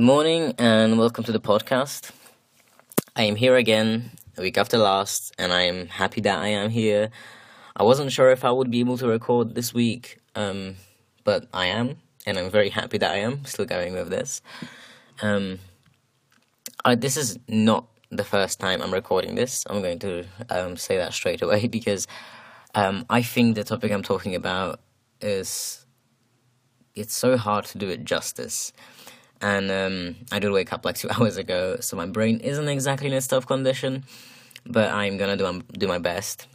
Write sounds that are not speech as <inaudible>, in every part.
Morning and welcome to the podcast. I am here again, a week after last, and I am happy that I am here. I wasn't sure if I would be able to record this week, um, but I am, and I'm very happy that I am still going with this. Um, I, this is not the first time I'm recording this. I'm going to um, say that straight away <laughs> because um, I think the topic I'm talking about is it's so hard to do it justice. And um, I did wake up like two <laughs> hours ago, so my brain isn't exactly in a tough condition, but I'm gonna do um, do my best.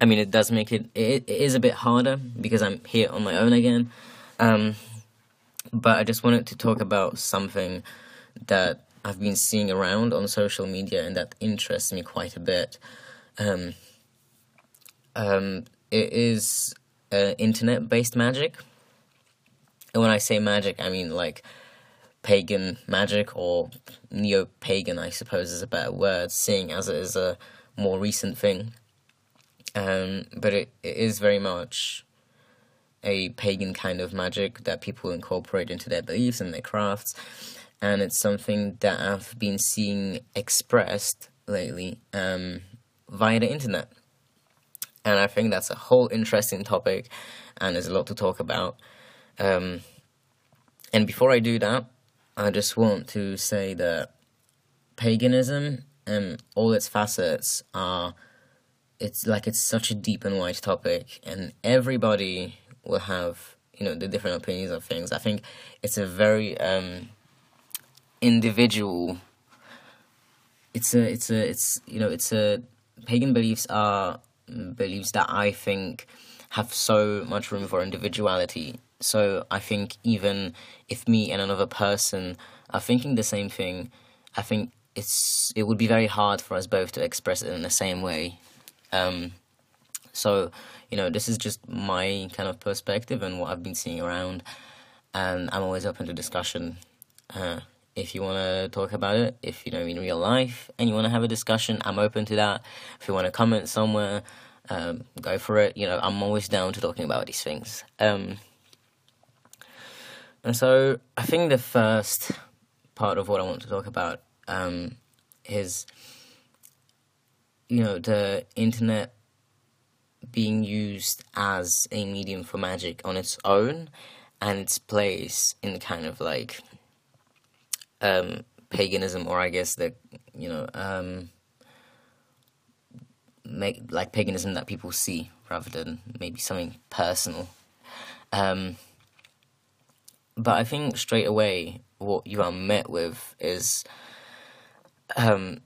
I mean, it does make it, it, it is a bit harder because I'm here on my own again. Um, but I just wanted to talk about something that I've been seeing around on social media and that interests me quite a bit. Um, um, it is uh, internet based magic. And when I say magic, I mean like pagan magic or neo pagan, I suppose is a better word, seeing as it is a more recent thing. Um, but it, it is very much a pagan kind of magic that people incorporate into their beliefs and their crafts. And it's something that I've been seeing expressed lately um, via the internet. And I think that's a whole interesting topic, and there's a lot to talk about. Um, and before I do that, I just want to say that paganism and all its facets are it's like it's such a deep and wide topic and everybody will have you know the different opinions of things. I think it's a very um individual it's a it's a it's you know it's a pagan beliefs are beliefs that i think have so much room for individuality so I think even if me and another person are thinking the same thing, I think it's it would be very hard for us both to express it in the same way. Um, so you know, this is just my kind of perspective and what I've been seeing around, and I'm always open to discussion. Uh, if you want to talk about it, if you know in real life and you want to have a discussion, I'm open to that. If you want to comment somewhere, um, go for it. You know, I'm always down to talking about these things. Um, and so I think the first part of what I want to talk about um, is, you know, the internet being used as a medium for magic on its own and its place in the kind of like um, paganism, or I guess the, you know, um, make like paganism that people see rather than maybe something personal. Um, but I think straight away what you are met with is um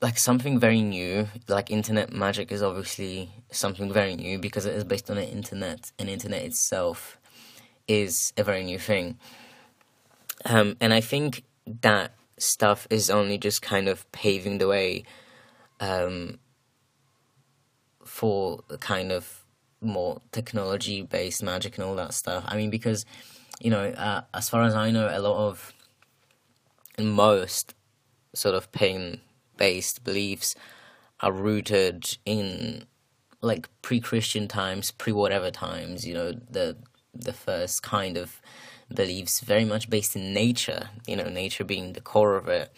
like something very new. Like internet magic is obviously something very new because it is based on the internet, and internet itself is a very new thing. Um, and I think that stuff is only just kind of paving the way um, for kind of more technology based magic and all that stuff. I mean, because you know, uh, as far as I know, a lot of most sort of pagan based beliefs are rooted in like pre-Christian times, pre-whatever times. You know, the the first kind of beliefs very much based in nature. You know, nature being the core of it,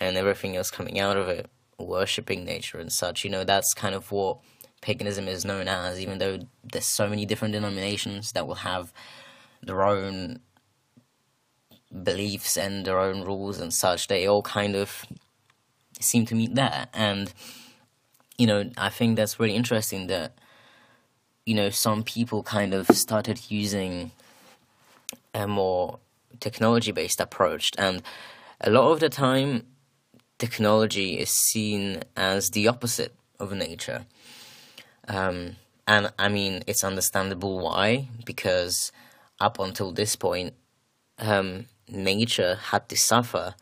and everything else coming out of it, worshipping nature and such. You know, that's kind of what paganism is known as. Even though there's so many different denominations that will have their own beliefs and their own rules and such, they all kind of seem to meet there. And, you know, I think that's really interesting that, you know, some people kind of started using a more technology based approach. And a lot of the time, technology is seen as the opposite of nature. Um, and I mean, it's understandable why, because up until this point, um, nature had to suffer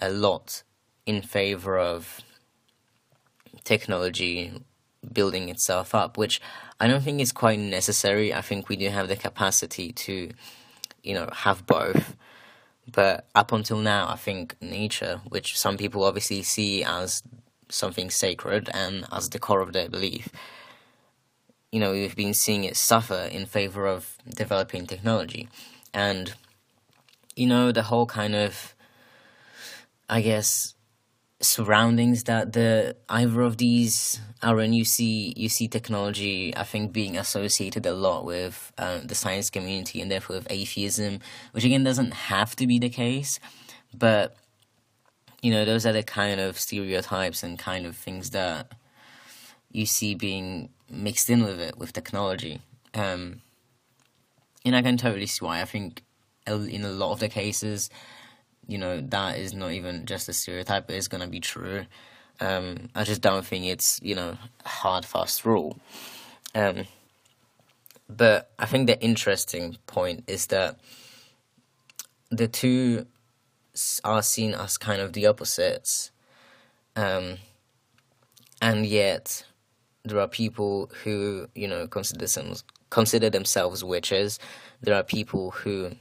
a lot in favor of technology building itself up, which I don't think is quite necessary. I think we do have the capacity to, you know, have both. But up until now, I think nature, which some people obviously see as something sacred and as the core of their belief, you know, we've been seeing it suffer in favor of developing technology. And, you know, the whole kind of, I guess, surroundings that the either of these are in. You see, you see technology. I think being associated a lot with uh, the science community and therefore with atheism, which again doesn't have to be the case, but you know, those are the kind of stereotypes and kind of things that you see being mixed in with it with technology. Um, and I can totally see why. I think in a lot of the cases, you know, that is not even just a stereotype, it's going to be true. Um, I just don't think it's, you know, hard, fast rule. Um, but I think the interesting point is that the two are seen as kind of the opposites. Um, and yet, there are people who, you know, consider themselves, consider themselves witches. There are people who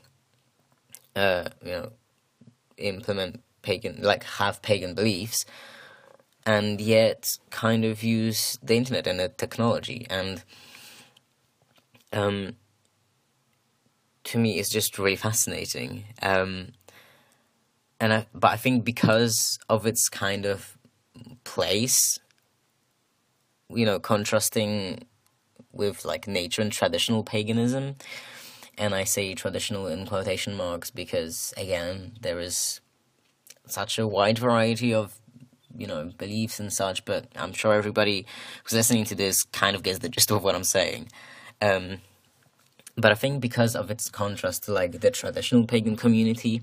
uh, you know, implement pagan, like have pagan beliefs, and yet kind of use the internet and the technology. And um, to me, it's just really fascinating. Um, and I, but I think because of its kind of place, you know, contrasting with like nature and traditional paganism, and I say traditional in quotation marks because, again, there is such a wide variety of you know beliefs and such but i'm sure everybody who's listening to this kind of gets the gist of what i'm saying. Um, but i think because of its contrast to like the traditional pagan community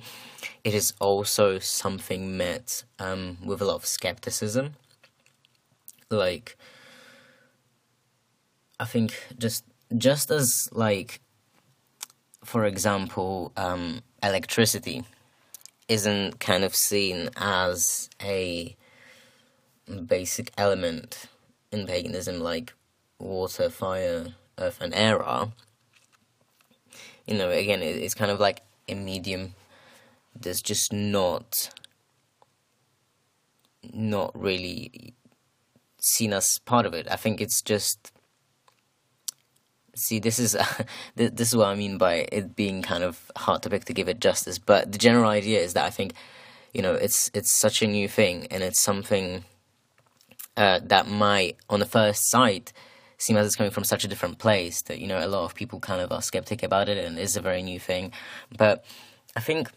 it is also something met um, with a lot of skepticism. Like i think just just as like for example, um, electricity isn't kind of seen as a basic element in paganism like water, fire, earth, and air are. You know, again, it's kind of like a medium that's just not not really seen as part of it. I think it's just see this is <laughs> this is what I mean by it being kind of hard to pick to give it justice. But the general idea is that I think you know it's it's such a new thing and it's something uh, that might on the first sight seem as it's coming from such a different place that you know a lot of people kind of are skeptic about it and it's a very new thing. But I think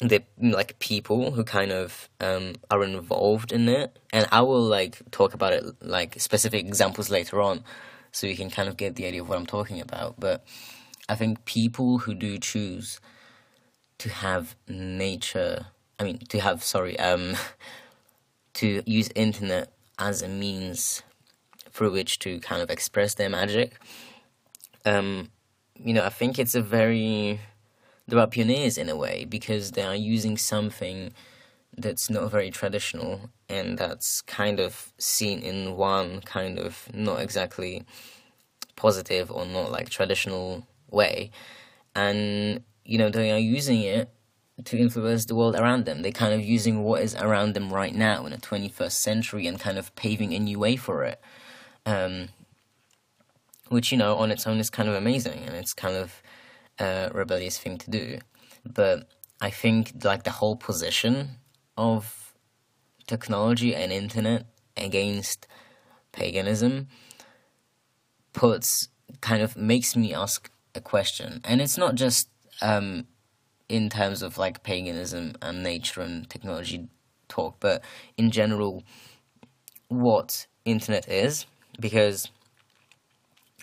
the like people who kind of um, are involved in it, and I will like talk about it like specific examples later on so you can kind of get the idea of what I'm talking about. But I think people who do choose to have nature, I mean, to have, sorry, um, <laughs> to use internet as a means through which to kind of express their magic, um, you know, I think it's a very, there are pioneers in a way because they are using something that's not very traditional and that's kind of seen in one kind of not exactly positive or not like traditional way. And you know they are using it to influence the world around them. They're kind of using what is around them right now in the 21st century and kind of paving a new way for it um, which you know on its own is kind of amazing and it's kind of a rebellious thing to do. But i think like the whole position of technology and internet against paganism puts kind of makes me ask a question. And it's not just um, in terms of like paganism and nature and technology talk but in general what internet is. Because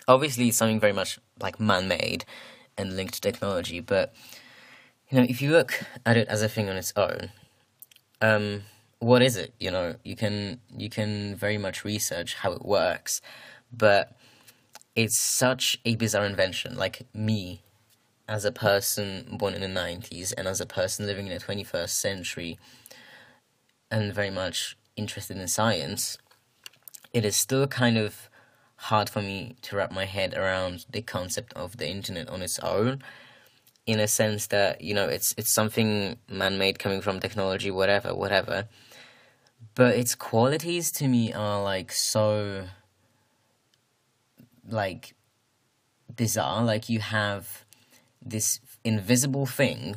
obviously it's something very much like man-made and linked to technology but you know if you look at it as a thing on its own um, what is it? You know, you can you can very much research how it works, but it's such a bizarre invention. Like me, as a person born in the nineties and as a person living in the twenty first century, and very much interested in science, it is still kind of hard for me to wrap my head around the concept of the internet on its own in a sense that you know it's it's something man-made coming from technology whatever whatever but its qualities to me are like so like bizarre like you have this invisible thing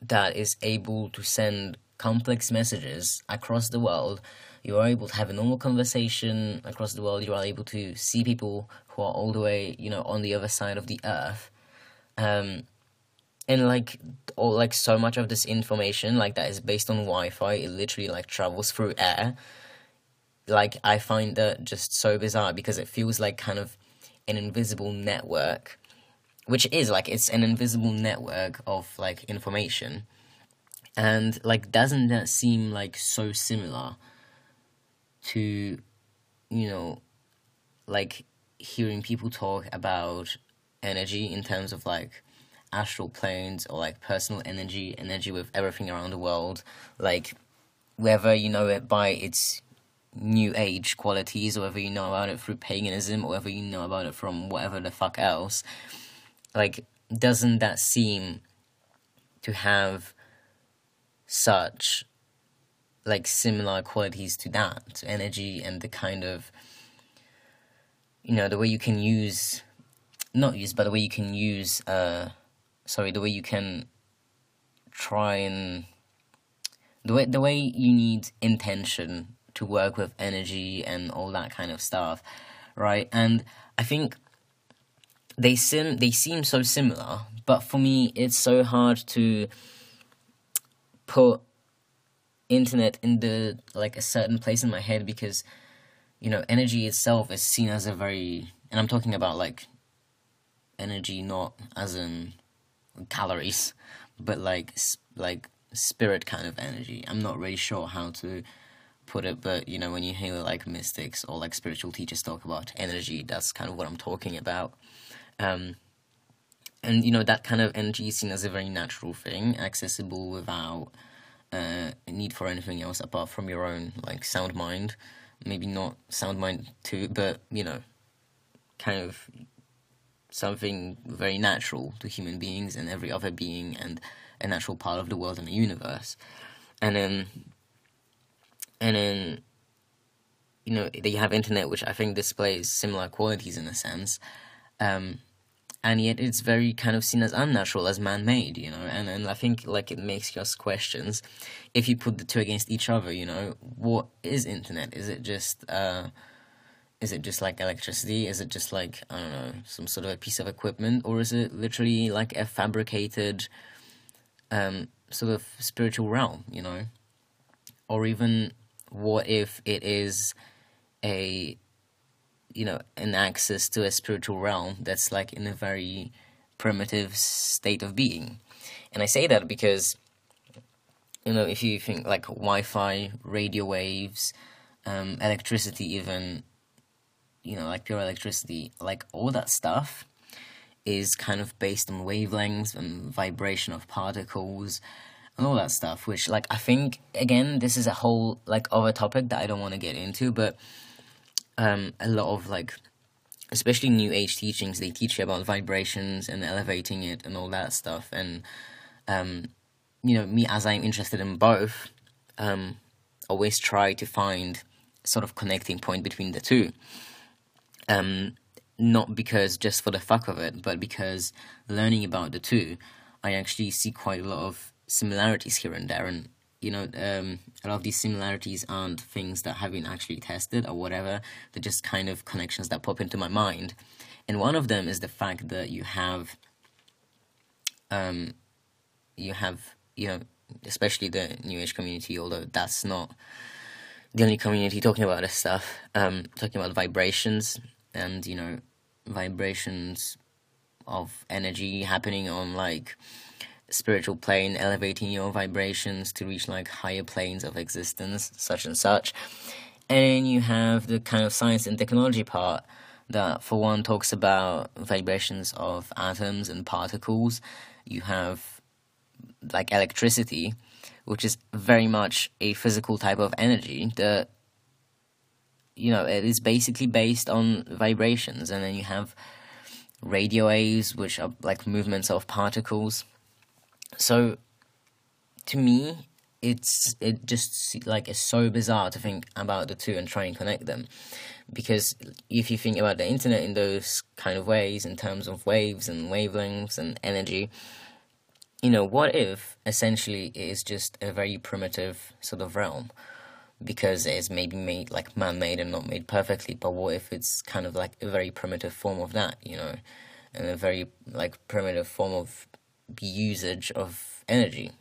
that is able to send complex messages across the world. You are able to have a normal conversation across the world. You are able to see people who are all the way, you know, on the other side of the earth. Um, and like all like so much of this information like that is based on Wi-Fi. It literally like travels through air. Like I find that just so bizarre because it feels like kind of an invisible network, which is like it's an invisible network of like information, and like doesn't that seem like so similar to, you know, like hearing people talk about energy in terms of like astral planes or like personal energy, energy with everything around the world, like whether you know it by its new age qualities or whether you know about it through paganism or whether you know about it from whatever the fuck else, like doesn't that seem to have such like similar qualities to that? To energy and the kind of you know the way you can use not use but the way you can use uh sorry the way you can try and the way the way you need intention to work with energy and all that kind of stuff right? And i think they seem they seem so similar but for me it's so hard to put internet in the like a certain place in my head because you know energy itself is seen as a very and i'm talking about like energy not as in calories, but like like spirit kind of energy. I'm not really sure how to put it, but you know when you hear like mystics or like spiritual teachers talk about energy, that's kind of what I'm talking about. Um, and you know that kind of energy is seen as a very natural thing, accessible without uh, need for anything else apart from your own like sound mind. Maybe not sound mind too, but you know, kind of something very natural to human beings and every other being and a natural part of the world and the universe. And then and then you know, they have internet which I think displays similar qualities in a sense. Um, and yet it's very kind of seen as unnatural, as man made, you know, and, and I think like it makes us questions if you put the two against each other, you know, what is internet? Is it just uh is it just like electricity? Is it just like, I don't know, some sort of a piece of equipment? Or is it literally like a fabricated um, sort of spiritual realm, you know? Or even what if it is a, you know, an access to a spiritual realm that's like in a very primitive state of being? And I say that because, you know, if you think like Wi Fi, radio waves, um, electricity, even you know, like pure electricity, like all that stuff is kind of based on wavelengths and vibration of particles and all that stuff, which like I think again this is a whole like other topic that I don't want to get into, but um a lot of like especially new age teachings they teach you about vibrations and elevating it and all that stuff. And um you know me as I'm interested in both um always try to find sort of connecting point between the two um, not because just for the fuck of it, but because learning about the two, I actually see quite a lot of similarities here and there, and you know, um, a lot of these similarities aren't things that have been actually tested or whatever. They're just kind of connections that pop into my mind, and one of them is the fact that you have, um, you have you know, especially the New Age community, although that's not the only community talking about this stuff. Um, talking about vibrations and you know vibrations of energy happening on like spiritual plane elevating your vibrations to reach like higher planes of existence such and such. And you have the kind of science and technology part that for one talks about vibrations of atoms and particles. You have like electricity which is very much a physical type of energy that you know, it is basically based on vibrations, and then you have radio waves, which are like movements of particles. So, to me, it's it just like it's so bizarre to think about the two and try and connect them, because if you think about the internet in those kind of ways, in terms of waves and wavelengths and energy, you know, what if essentially it is just a very primitive sort of realm? Because it's maybe made like man made and not made perfectly, but what if it's kind of like a very primitive form of that, you know, and a very like primitive form of usage of energy?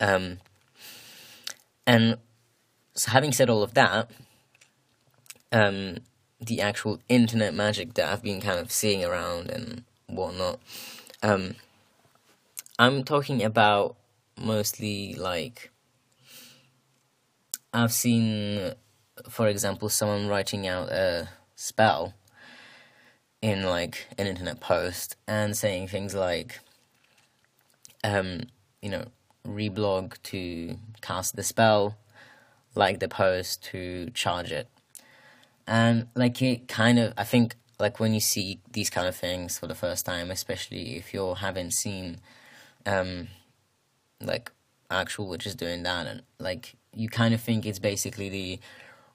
Um, and so, having said all of that, um, the actual internet magic that I've been kind of seeing around and whatnot, um, I'm talking about mostly like I've seen, for example, someone writing out a spell in like an internet post and saying things like, um, you know, reblog to cast the spell, like the post to charge it. And like it kind of, I think, like when you see these kind of things for the first time, especially if you haven't seen, um, like actual witches doing that, and like you kind of think it's basically the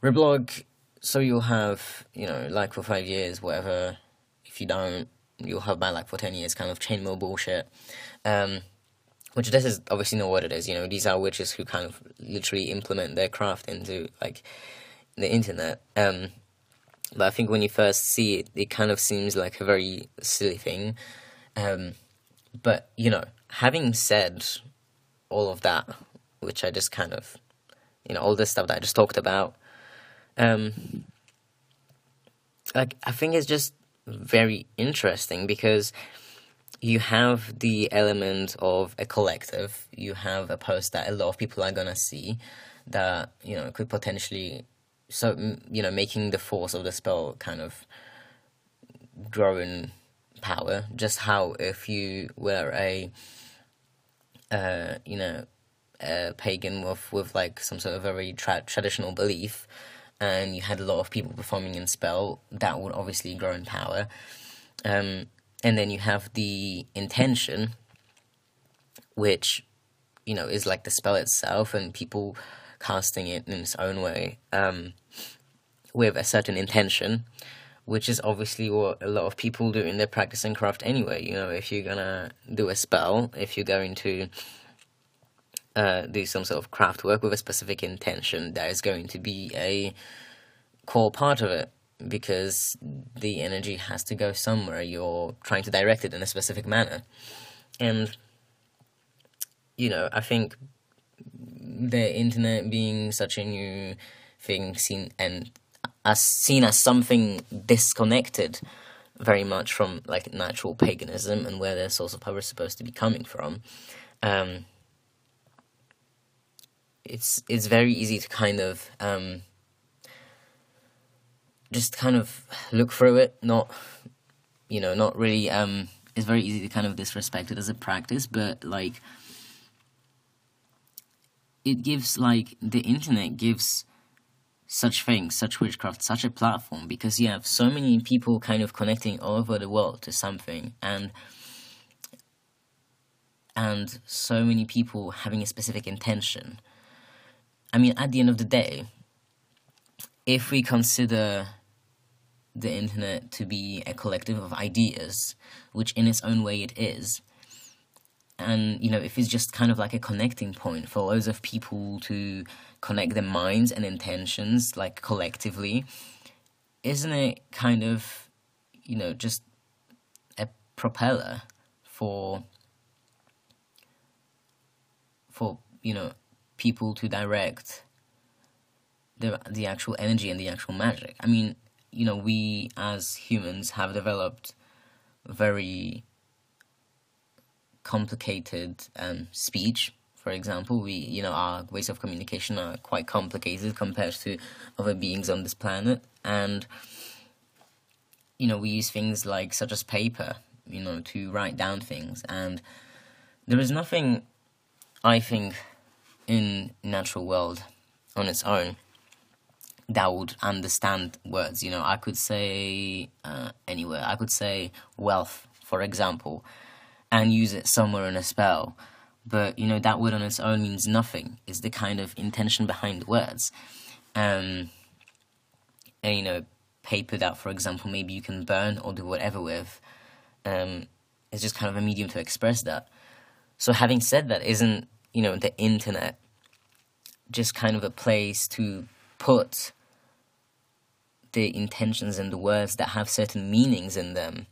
reblog. So you'll have, you know, like for five years, whatever. If you don't, you'll have bad luck for ten years, kind of chainmail bullshit. Um, which this is obviously not what it is. You know, these are witches who kind of literally implement their craft into like the internet. Um, but I think when you first see it, it kind of seems like a very silly thing. Um, but you know, having said all of that, which I just kind of, you know, all this stuff that I just talked about, um, like I think it's just very interesting because you have the element of a collective. You have a post that a lot of people are gonna see that you know could potentially so you know making the force of the spell kind of grow in power. Just how if you were a uh, you know a pagan with with like some sort of very tra- traditional belief, and you had a lot of people performing in spell, that would obviously grow in power. Um, and then you have the intention, which you know is like the spell itself, and people casting it in its own way um, with a certain intention, which is obviously what a lot of people do in their practice and craft anyway. You know, if you're gonna do a spell, if you're going to uh, do some sort of craft work with a specific intention, that is going to be a core part of it because the energy has to go somewhere. You're trying to direct it in a specific manner. And, you know, I think the internet being such a new thing seen and as seen as something disconnected very much from like natural paganism and where their source of power is supposed to be coming from. Um, it's it's very easy to kind of um, just kind of look through it, not you know, not really um it's very easy to kind of disrespect it as a practice, but like it gives like the internet gives such things, such witchcraft, such a platform because you have so many people kind of connecting all over the world to something and and so many people having a specific intention. I mean, at the end of the day, if we consider the internet to be a collective of ideas, which in its own way it is. And, you know, if it's just kind of like a connecting point for loads of people to connect their minds and intentions, like collectively, isn't it kind of, you know, just a propeller for, for, you know, people to direct the the actual energy and the actual magic. I mean, you know, we as humans have developed very complicated um, speech. For example, we, you know, our ways of communication are quite complicated compared to other beings on this planet, and you know, we use things like such as paper, you know, to write down things, and there is nothing, I think, in natural world on its own that would understand words. You know, I could say uh, anywhere. I could say wealth, for example, and use it somewhere in a spell. But you know, that word on its own means nothing. It's the kind of intention behind the words. Um, and you know, paper that, for example, maybe you can burn or do whatever with. Um, it's just kind of a medium to express that. so having said that, isn't you know the internet just kind of a place to put the intentions and the words that have certain meanings in them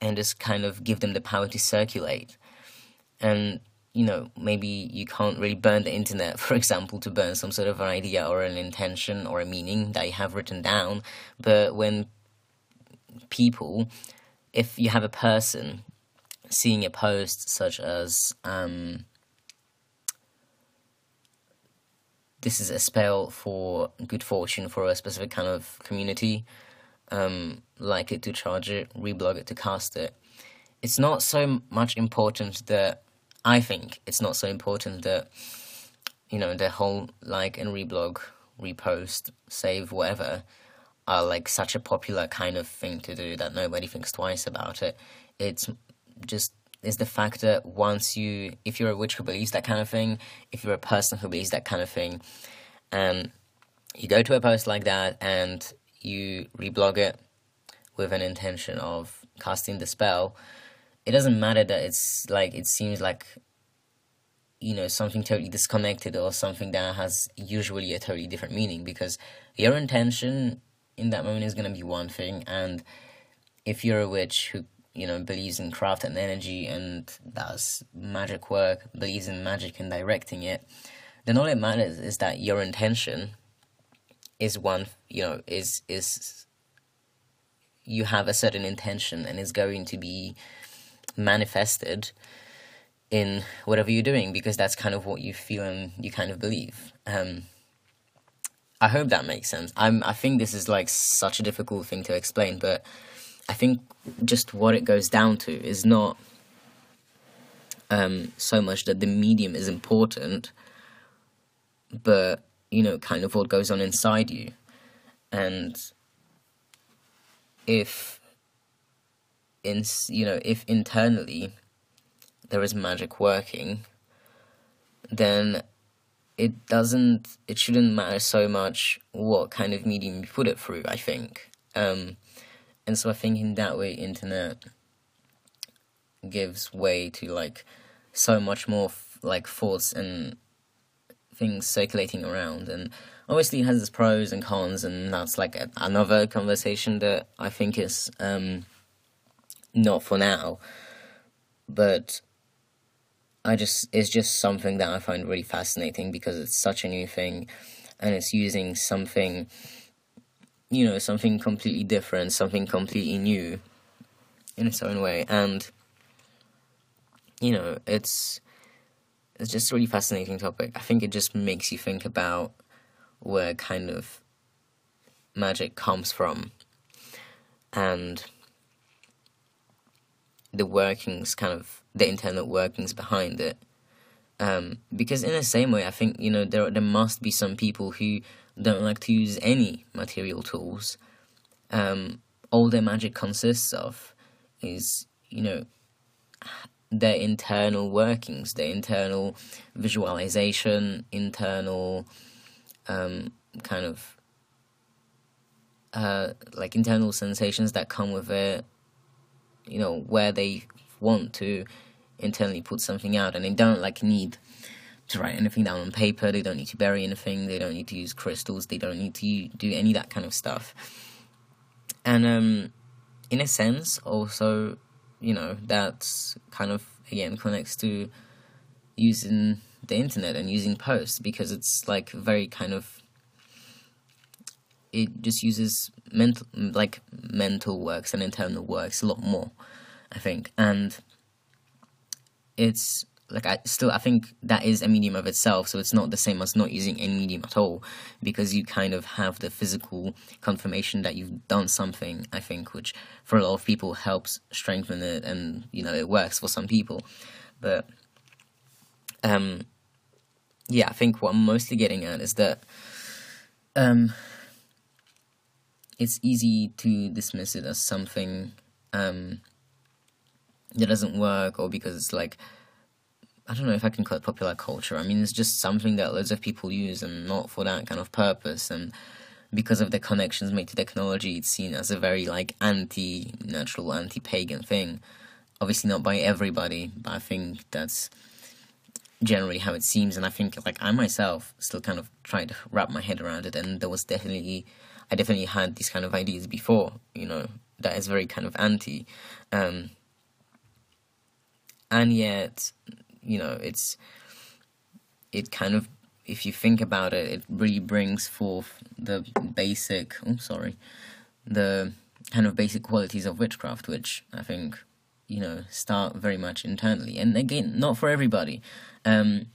and just kind of give them the power to circulate. And you know maybe you can't really burn the internet <laughs> for example to burn some sort of an idea or an intention or a meaning that you have written down. But when people if you have a person seeing a post such as um, this is a spell for good fortune for a specific kind of community, um, like it to charge it, reblog it to cast it. It's not so much important that I think it's not so important that you know the whole like and reblog, repost, save, whatever are like such a popular kind of thing to do that nobody thinks twice about it. It's just is the fact that once you, if you're a witch who believes that kind of thing, if you're a person who believes that kind of thing, and you go to a post like that and you reblog it with an intention of casting the spell, it doesn't matter that it's like it seems like you know something totally disconnected or something that has usually a totally different meaning because your intention in that moment is going to be one thing and if you're a witch who you know, believes in craft and energy and does magic work, believes in magic and directing it, then all it matters is that your intention is one, you know, is is you have a certain intention and is going to be manifested in whatever you're doing because that's kind of what you feel and you kind of believe. Um, I hope that makes sense. I'm. I think this is like such a difficult thing to explain, but I think just what it goes down to is not um, so much that the medium is important, but you know, kind of what goes on inside you, and if in you know if internally there is magic working, then it doesn't it shouldn't matter so much what kind of medium you put it through. I think. Um, and so I think in that way, internet gives way to like so much more f- like thoughts and things circulating around, and obviously it has its pros and cons, and that's like a- another conversation that I think is um, not for now, but. I just it's just something that I find really fascinating because it's such a new thing and it's using something you know, something completely different, something completely new in its own way. And, you know, it's it's just a really fascinating topic. I think it just makes you think about where kind of magic comes from and the workings, kind of the internal workings behind it. Um, because in the same way, I think you know there there must be some people who don't like to use any material tools. Um, all their magic consists of is, you know, their internal workings, their internal visualization, internal um, kind of uh, like internal sensations that come with it, you know, where they want to internally put something out and they don't like need to write anything down on paper. They don't need to bury anything. They don't need to use crystals. They don't need to do any that kind of stuff. And um, in a sense, also, you know, that's kind of again connects to using the internet and using posts because it's like very kind of it just uses mental like mental works and internal works a lot more i think and it's like I still I think that is a medium of itself, so it's not the same as not using any medium at all, because you kind of have the physical confirmation that you've done something. I think, which for a lot of people helps strengthen it, and you know it works for some people, but um, yeah, I think what I'm mostly getting at is that um, it's easy to dismiss it as something um that doesn't work, or because it's like I don't know if I can call it popular culture. I mean, it's just something that loads of people use and not for that kind of purpose. And because of the connections made to technology, it's seen as a very like anti-natural, anti-pagan thing. obviously not by everybody, but I think that's generally how it seems. And I think like I myself still kind of tried to wrap my head around it, and there was definitely I definitely had these kind of ideas before, you know, that is very kind of anti. Um, and yet, you know, it's it kind of if you think about it, it really brings forth the basic. Oh, sorry, the kind of basic qualities of witchcraft, which I think you know start very much internally, and again, not for everybody. Um,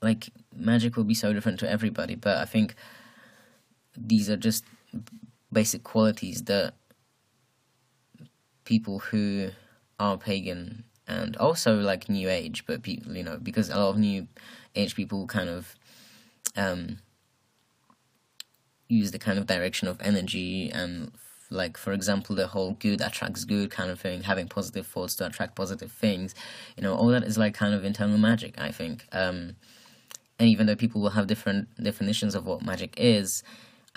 like magic will be so different to everybody, but I think these are just basic qualities that people who are pagan and also like new age but people you know because a lot of new age people kind of um use the kind of direction of energy and like for example the whole good attracts good kind of thing having positive thoughts to attract positive things you know all that is like kind of internal magic i think um and even though people will have different definitions of what magic is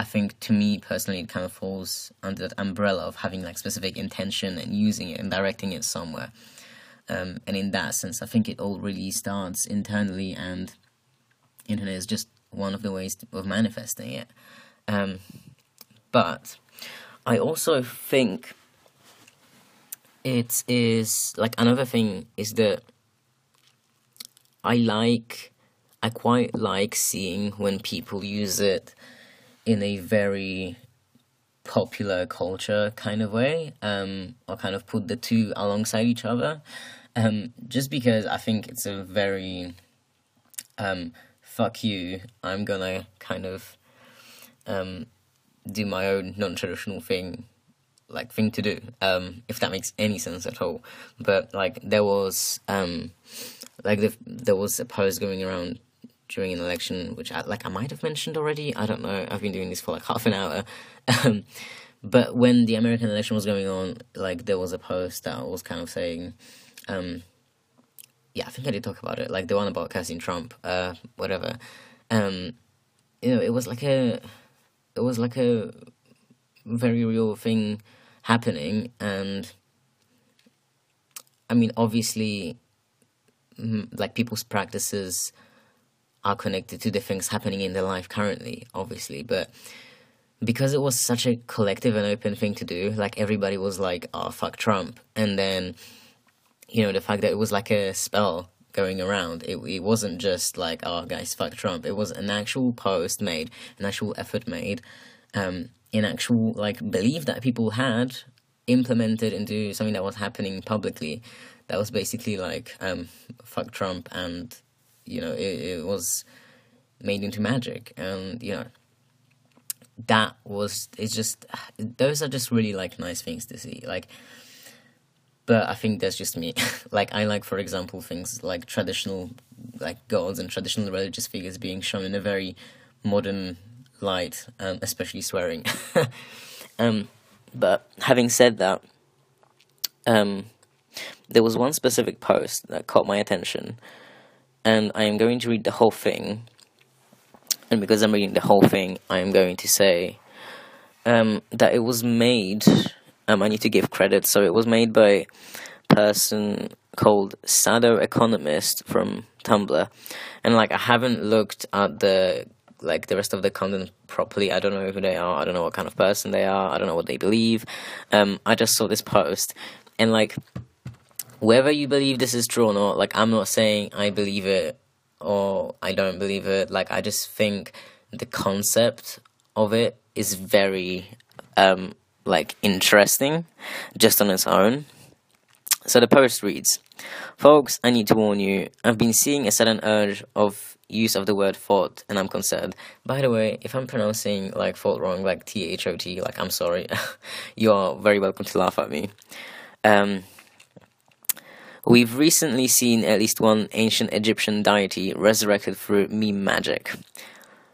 I think to me personally, it kind of falls under that umbrella of having like specific intention and using it and directing it somewhere. Um, and in that sense, I think it all really starts internally, and internet is just one of the ways of manifesting it. Um, but I also think it is like another thing is that I like, I quite like seeing when people use it in a very popular culture kind of way, um, or kind of put the two alongside each other, um, just because I think it's a very um, fuck you, I'm gonna kind of um, do my own non traditional thing, like thing to do, um, if that makes any sense at all. But like there was um, like the, there was a post going around during an election, which I, like I might have mentioned already. I don't know. I've been doing this for like half an hour. Um, but when the American election was going on, like there was a post that was kind of saying, um, yeah, I think I did talk about it, like the one about casting Trump, uh, whatever. Um, you know, it was like a, it was like a very real thing happening, and I mean, obviously, like people's practices are connected to the things happening in their life currently, obviously, but because it was such a collective and open thing to do, like everybody was like, "Oh fuck Trump," and then you know the fact that it was like a spell going around. It it wasn't just like, "Oh guys, fuck Trump." It was an actual post made, an actual effort made, um, an actual like belief that people had implemented into something that was happening publicly. That was basically like, um, "Fuck Trump," and you know, it, it was made into magic, and you know, that was it's just those are just really like nice things to see, like. But I think that's just me. <laughs> like I like, for example, things like traditional, like gods and traditional religious figures being shown in a very modern light, um, especially swearing. <laughs> um, but having said that, um, there was one specific post that caught my attention, and I am going to read the whole thing. And because I'm reading the whole thing, I am going to say um, that it was made. Um, I need to give credit, so it was made by a person called Sado Economist from Tumblr, and like I haven't looked at the like the rest of the content properly. I don't know who they are. I don't know what kind of person they are. I don't know what they believe. Um, I just saw this post, and like whether you believe this is true or not, like I'm not saying I believe it or I don't believe it. Like I just think the concept of it is very um like interesting just on its own. So the post reads, Folks, I need to warn you, I've been seeing a sudden urge of use of the word thought, and I'm concerned. By the way, if I'm pronouncing like thought wrong, like T H O T, like I'm sorry. <laughs> you are very welcome to laugh at me. Um, We've recently seen at least one ancient Egyptian deity resurrected through meme magic.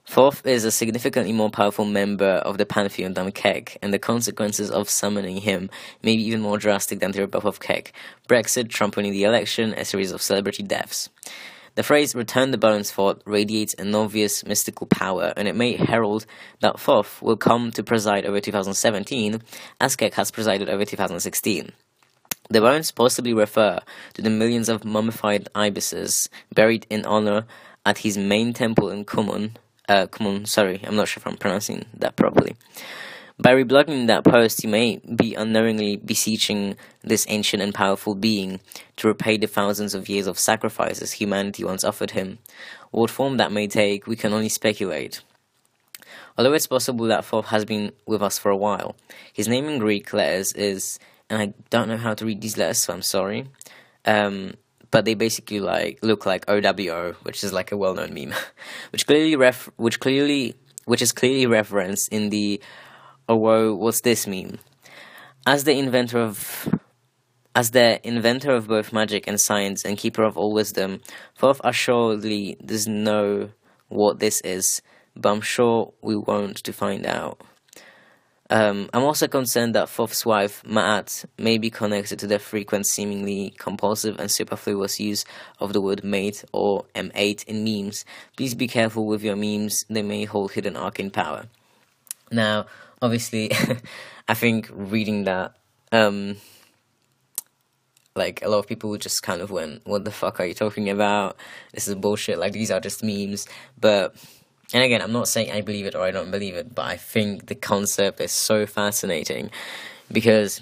Thoth is a significantly more powerful member of the pantheon than Kek, and the consequences of summoning him may be even more drastic than the rebuff of Kek. Brexit, Trump winning the election, a series of celebrity deaths. The phrase return the bones Thoth radiates an obvious mystical power, and it may herald that Thoth will come to preside over 2017 as Kek has presided over 2016. The bones possibly refer to the millions of mummified ibises buried in honor at his main temple in Khmun. Uh, Khmun, sorry, I'm not sure if I'm pronouncing that properly. By reblogging that post, you may be unknowingly beseeching this ancient and powerful being to repay the thousands of years of sacrifices humanity once offered him. What form that may take, we can only speculate. Although it's possible that Thoth has been with us for a while, his name in Greek letters is, and I don't know how to read these letters, so I'm sorry. Um, but they basically like look like OWO, which is like a well-known meme, <laughs> which clearly ref, which clearly, which is clearly referenced in the Oh, whoa, what's this mean? As the inventor of as the inventor of both magic and science and keeper of all wisdom, Thoth assuredly does know what this is, but I'm sure we won't to find out. Um, I'm also concerned that Thoth's wife, Ma'at, may be connected to the frequent, seemingly compulsive and superfluous use of the word mate or M8 in memes. Please be careful with your memes, they may hold hidden arcane power. Now, obviously, <laughs> I think reading that, um, like a lot of people just kind of went, "What the fuck are you talking about? This is bullshit. Like these are just memes." But and again, I'm not saying I believe it or I don't believe it, but I think the concept is so fascinating because,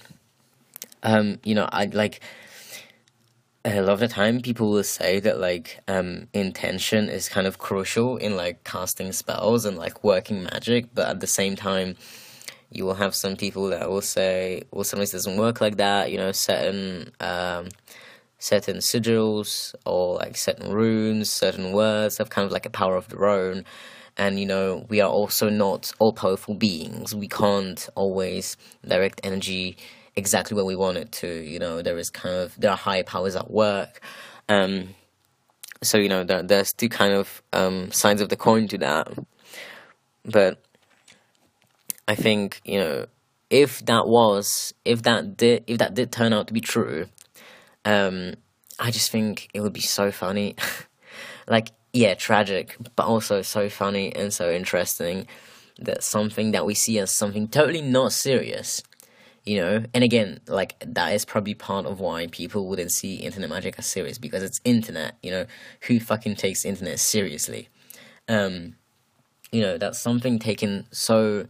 um, you know, I like a lot of the time people will say that like um intention is kind of crucial in like casting spells and like working magic but at the same time you will have some people that will say well sometimes it doesn't work like that you know certain um certain sigils or like certain runes certain words have kind of like a power of their own and you know we are also not all powerful beings we can't always direct energy exactly where we want it to. You know, there is kind of there are high powers at work. Um, so you know, there, there's two kind of um, sides of the coin to that. But I think you know, if that was, if that did, if that did turn out to be true, um, I just think it would be so funny. <laughs> like, yeah, tragic, but also so funny and so interesting that something that we see as something totally not serious you know? And again like that is probably part of why people wouldn't see internet magic as serious because it's internet you know? Who fucking takes internet seriously? Um you know that's something taken so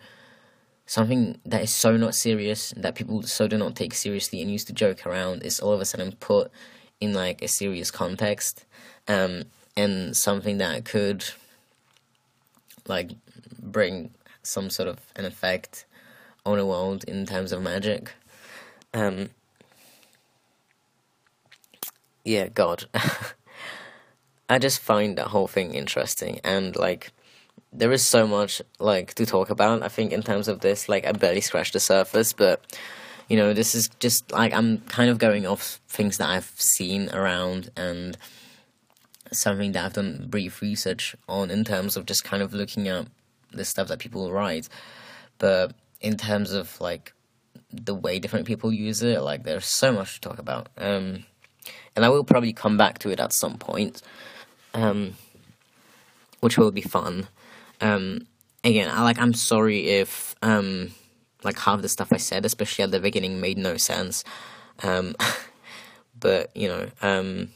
something that is so not serious that people so do not take seriously and used to joke around is all of a sudden put in like a serious context. Um and something that could like bring some sort of an effect on a world in terms of magic. Um, yeah, God. <laughs> I just find that whole thing interesting and like there is so much like to talk about. I think in terms of this, like I barely scratched the surface, but you know, this is just like I'm kind of going off things that I've seen around and something that I've done brief research on in terms of just kind of looking at the stuff that people write. But in terms of like the way different people use it, like there's so much to talk about. Um, and I will probably come back to it at some point, um, which will be fun. Um, again, I like I'm sorry if um, like half the stuff I said, especially at the beginning, made no sense. Um, <laughs> but you know, um,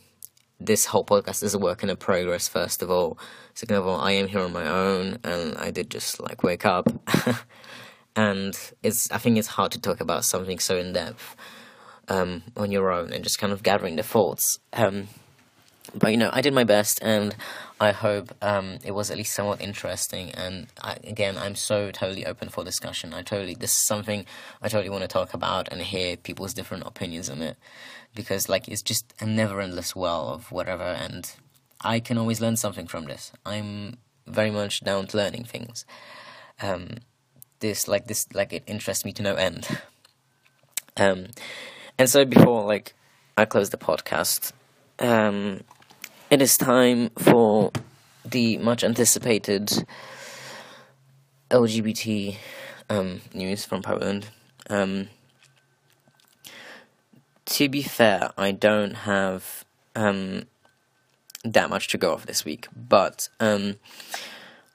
this whole podcast is a work in a progress. First of all, second of all, I am here on my own, and I did just like wake up. <laughs> and it's I think it's hard to talk about something so in depth um, on your own and just kind of gathering the thoughts. Um, but you know, I did my best, and I hope um, it was at least somewhat interesting. And I, again, I'm so totally open for discussion. I totally this is something I totally want to talk about and hear people's different opinions on it, because like it's just a never endless well of whatever, and I can always learn something from this. I'm very much down to learning things. Um, this like this like it interests me to no end. <laughs> Um, and so before like I close the podcast, um, it is time for the much anticipated LGBT um, news from Poland. Um, to be fair, I don't have um, that much to go off this week, but um,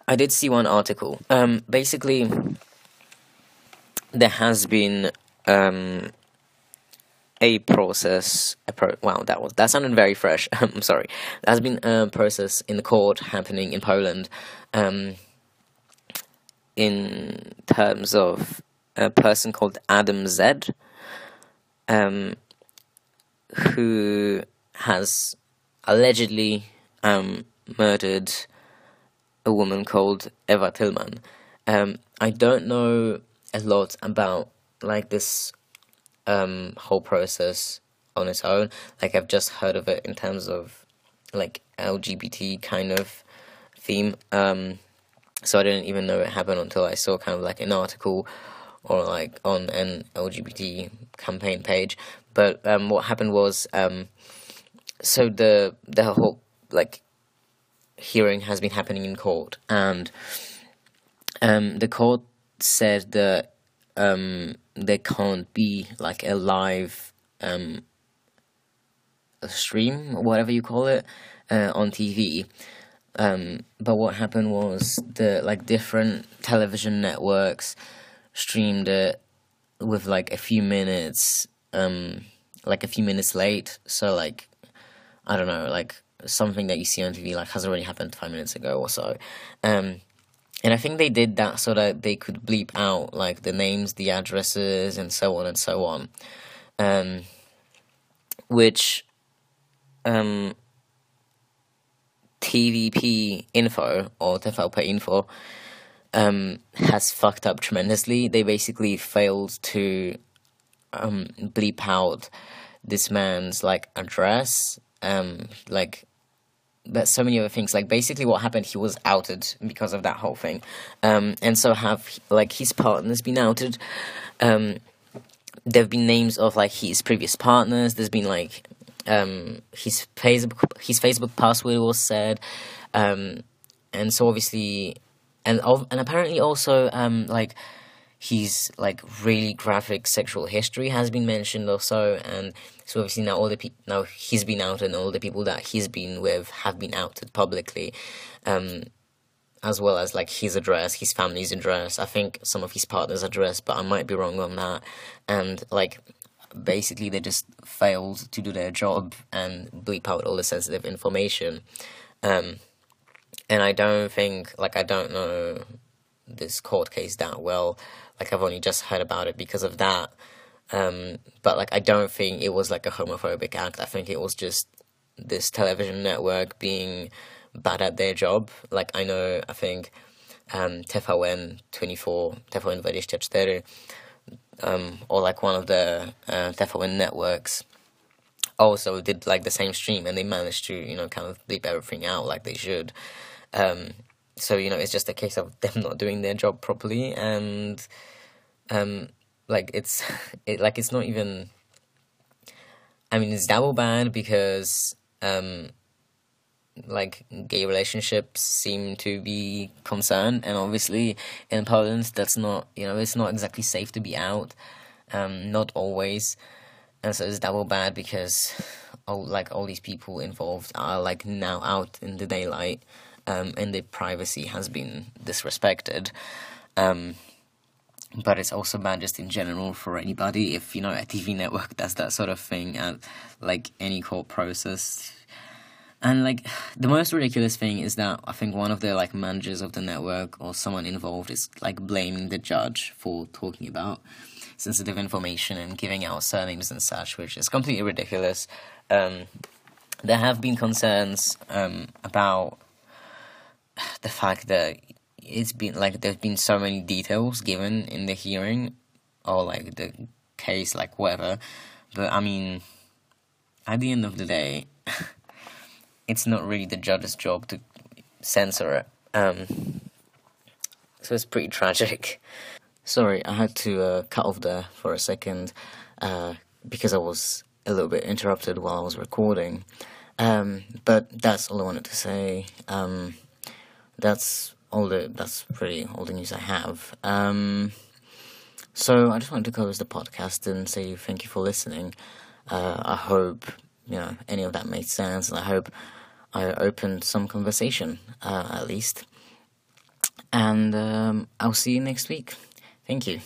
I did see one article. Um, basically, there has been um, a process. A pro- wow, that was that sounded very fresh. <laughs> I'm sorry. There has been a process in the court happening in Poland, um, in terms of a person called Adam Z, um, who has allegedly um, murdered a woman called Ewa Tylman. Um, I don't know a lot about like this um, whole process on its own. Like I've just heard of it in terms of like LGBT kind of theme. Um, so I didn't even know it happened until I saw kind of like an article or like on an LGBT campaign page. But um, what happened was, um, so the the whole like hearing has been happening in court, and um, the court said that um, there can't be like a live um, stream, whatever you call it, uh, on TV. Um, but what happened was the like different television networks streamed it with like a few minutes, um, like a few minutes late. So like, I don't know, like something that you see on TV like has already happened five minutes ago or so. Um, and I think they did that so that they could bleep out like the names, the addresses, and so on and so on. Um, which um, TVP info or TVP info um, has fucked up tremendously. They basically failed to um, bleep out this man's like address, um, like but so many other things. Like basically, what happened, he was outed because of that whole thing, um, and so have like his partners been outed. Um, there've been names of like his previous partners. There's been like um, his Facebook his Facebook password was said, um, and so obviously, and and apparently also um, like his like really graphic sexual history has been mentioned also, and so obviously now all the pe- now he's been out and all the people that he's been with have been outed publicly, um, as well as like his address, his family's address. I think some of his partner's address, but I might be wrong on that. And like basically they just failed to do their job and bleep out all the sensitive information. Um, and I don't think like I don't know this court case that well. Like I've only just heard about it because of that. Um, but like I don't think it was like a homophobic act. I think it was just this television network being bad at their job. Like I know, I think um, TVN 24, TVN 24, um, or like one of the uh, TVN networks also did like the same stream and they managed to you know kind of bleep everything out like they should. Um, so you know it's just a case of them <laughs> not doing their job properly and um like it's <laughs> it like it's not even i mean it's double bad because um like gay relationships seem to be concerned and obviously in poland that's not you know it's not exactly safe to be out um not always. And so it's double bad because <sighs> all like all these people involved are like now out in the daylight um, and their privacy has been disrespected. Um, but it's also bad just in general for anybody if you know a TV network <laughs> does that sort of thing at like any court process. And like <sighs> the most ridiculous thing is that I think one of the like managers of the network or someone involved is like blaming the judge for talking about sensitive information and giving out surnames and such, which is completely ridiculous. Um, there have been concerns um, about the fact that it's been like there's been so many details given in the hearing or like the case like whatever. But i mean at the end of the day <laughs> it's not really the judge's job to censor it. Um so it's pretty tragic. <laughs> Sorry i had to uh, cut off there for a second uh, because i was a little bit interrupted while i was recording. Um, but that's all i wanted to say. Um, that's all the that's pretty all the news I have. Um, so I just wanted to close the podcast and say thank you for listening. Uh, I hope you know any of that made sense, and I hope I opened some conversation uh, at least. And um, I'll see you next week. Thank you.